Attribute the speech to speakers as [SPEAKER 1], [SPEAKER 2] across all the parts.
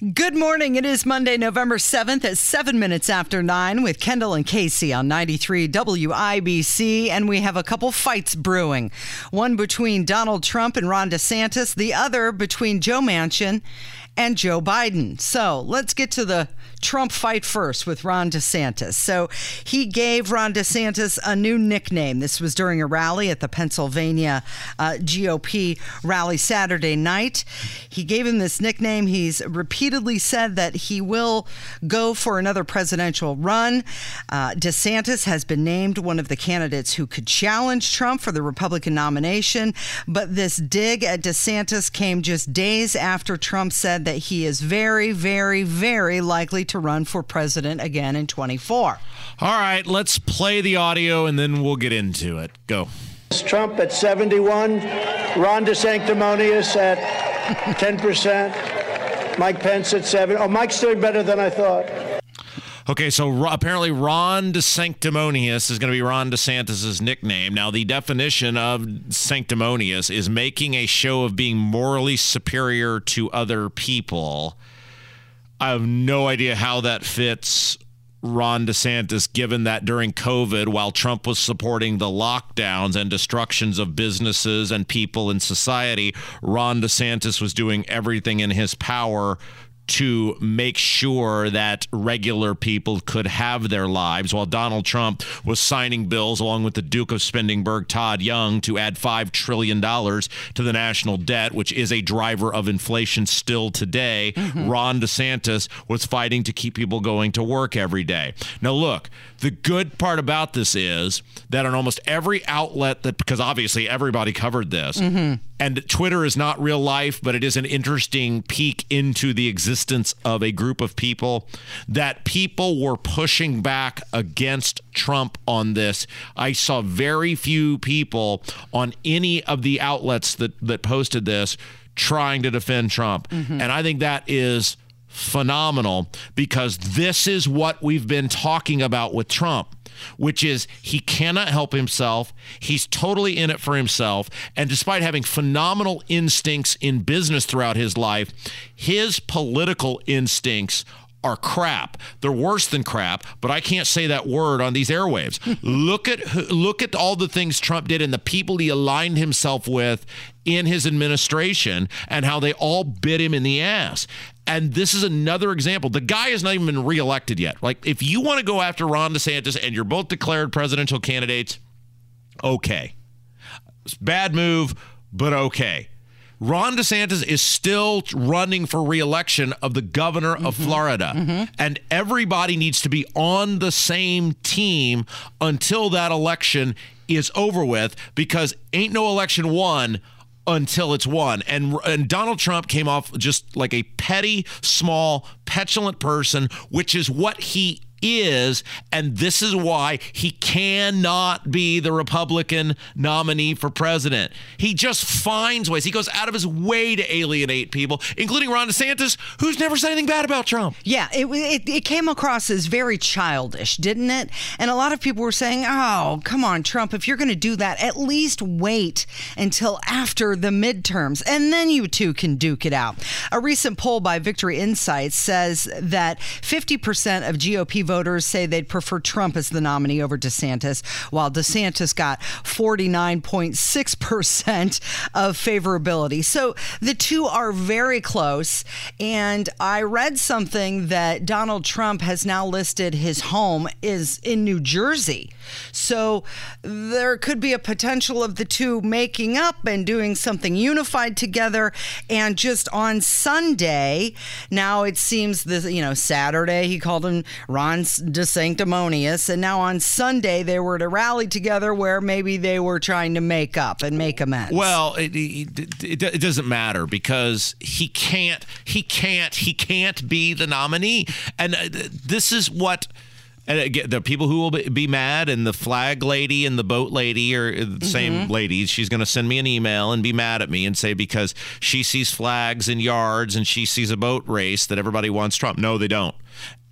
[SPEAKER 1] Good morning. It is Monday, November 7th at 7 minutes after 9 with Kendall and Casey on 93 WIBC. And we have a couple fights brewing one between Donald Trump and Ron DeSantis, the other between Joe Manchin and Joe Biden. So let's get to the Trump fight first with Ron DeSantis. So he gave Ron DeSantis a new nickname. This was during a rally at the Pennsylvania uh, GOP rally Saturday night. He gave him this nickname. He's repeatedly said that he will go for another presidential run. Uh, DeSantis has been named one of the candidates who could challenge Trump for the Republican nomination. But this dig at DeSantis came just days after Trump said that he is very, very, very likely to run for president again in 24.
[SPEAKER 2] All right, let's play the audio and then we'll get into it. Go.
[SPEAKER 3] Trump at 71, Ron DeSanctimonious at 10%, Mike Pence at 7. Oh, Mike's doing better than I thought.
[SPEAKER 2] Okay, so apparently Ron DeSanctimonious is going to be Ron DeSantis' nickname. Now, the definition of sanctimonious is making a show of being morally superior to other people. I have no idea how that fits Ron DeSantis, given that during COVID, while Trump was supporting the lockdowns and destructions of businesses and people in society, Ron DeSantis was doing everything in his power to make sure that regular people could have their lives while Donald Trump was signing bills along with the Duke of Spendingburg, Todd Young, to add $5 trillion to the national debt, which is a driver of inflation still today. Mm-hmm. Ron DeSantis was fighting to keep people going to work every day. Now, look, the good part about this is that on almost every outlet that, because obviously everybody covered this, mm-hmm and Twitter is not real life, but it is an interesting peek into the existence of a group of people that people were pushing back against Trump on this. I saw very few people on any of the outlets that that posted this trying to defend Trump. Mm-hmm. And I think that is phenomenal because this is what we've been talking about with Trump which is he cannot help himself. He's totally in it for himself. And despite having phenomenal instincts in business throughout his life, his political instincts are crap. They're worse than crap, but I can't say that word on these airwaves. look at look at all the things Trump did and the people he aligned himself with in his administration and how they all bit him in the ass. And this is another example. The guy has not even been reelected yet. Like, if you want to go after Ron DeSantis and you're both declared presidential candidates, okay. Bad move, but okay. Ron DeSantis is still running for reelection of the governor of mm-hmm. Florida. Mm-hmm. And everybody needs to be on the same team until that election is over with because ain't no election won until it's won. And and Donald Trump came off just like a petty, small, petulant person, which is what he is, and this is why he cannot be the Republican nominee for president. He just finds ways. He goes out of his way to alienate people, including Ron DeSantis, who's never said anything bad about Trump.
[SPEAKER 1] Yeah, it, it, it came across as very childish, didn't it? And a lot of people were saying, oh, come on, Trump, if you're going to do that, at least wait until after the midterms, and then you two can duke it out. A recent poll by Victory Insights says that 50% of GOP voters say they'd prefer Trump as the nominee over DeSantis, while DeSantis got 49.6% of favorability. So the two are very close. And I read something that Donald Trump has now listed his home is in New Jersey. So there could be a potential of the two making up and doing something unified together. And just on Sunday, now it seems this, you know, Saturday he called him Ron DeSanctimonious, and now on Sunday they were to rally together where maybe they were trying to make up and make amends.
[SPEAKER 2] Well, it, it, it, it doesn't matter because he can't, he can't, he can't be the nominee, and uh, this is what And the people who will be mad, and the flag lady and the boat lady are the same
[SPEAKER 1] Mm-hmm.
[SPEAKER 2] ladies. She's going to send me an email and be mad at me and say because she sees flags in yards and she sees a boat race that everybody wants Trump. No, they don't.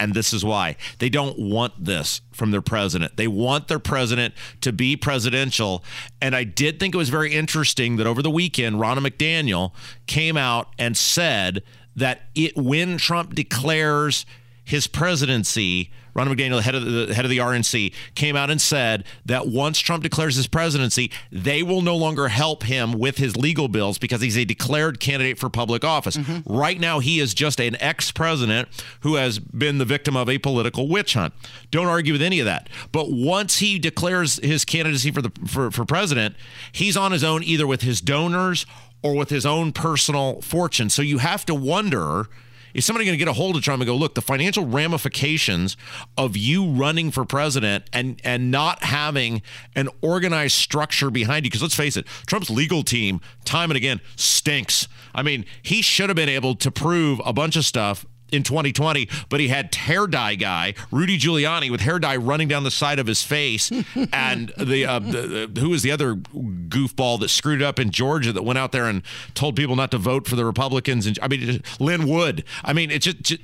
[SPEAKER 2] And this is why they don't want this from their president. They want their president to be presidential. And I did think it was very interesting that over the weekend, Ronna McDaniel came out and said that it when Trump declares his presidency, Ron McDaniel, head of the head of the RNC, came out and said that once Trump declares his presidency, they will no longer help him with his legal bills because he's a declared candidate for public office. Mm-hmm. Right now, he is just an ex-president who has been the victim of a political witch hunt. Don't argue with any of that. But once he declares his candidacy for the for, for president, he's on his own either with his donors or with his own personal fortune. So you have to wonder is somebody going to get a hold of Trump and go, look, the financial ramifications of you running for president and and not having an organized structure behind you? Because let's face it, Trump's legal team, time and again, stinks. I mean, he should have been able to prove a bunch of stuff in 2020, but he had hair dye guy Rudy Giuliani with hair dye running down the side of his face, and the, uh, the, the who was the other goofball that screwed up in Georgia that went out there and told people not to vote for the Republicans, and I mean Lin Wood. I mean it's just, just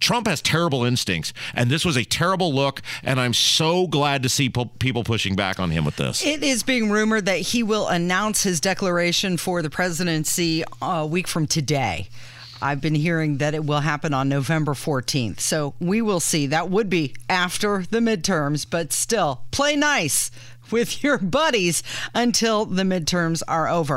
[SPEAKER 2] Trump has terrible instincts, and this was a terrible look. And I'm so glad to see po- people pushing back on him with this.
[SPEAKER 1] It is being rumored that he will announce his declaration for the presidency a week from today. I've been hearing that it will happen on November 14th. So we will see. That would be after the midterms, but still, play nice with your buddies until the midterms are over.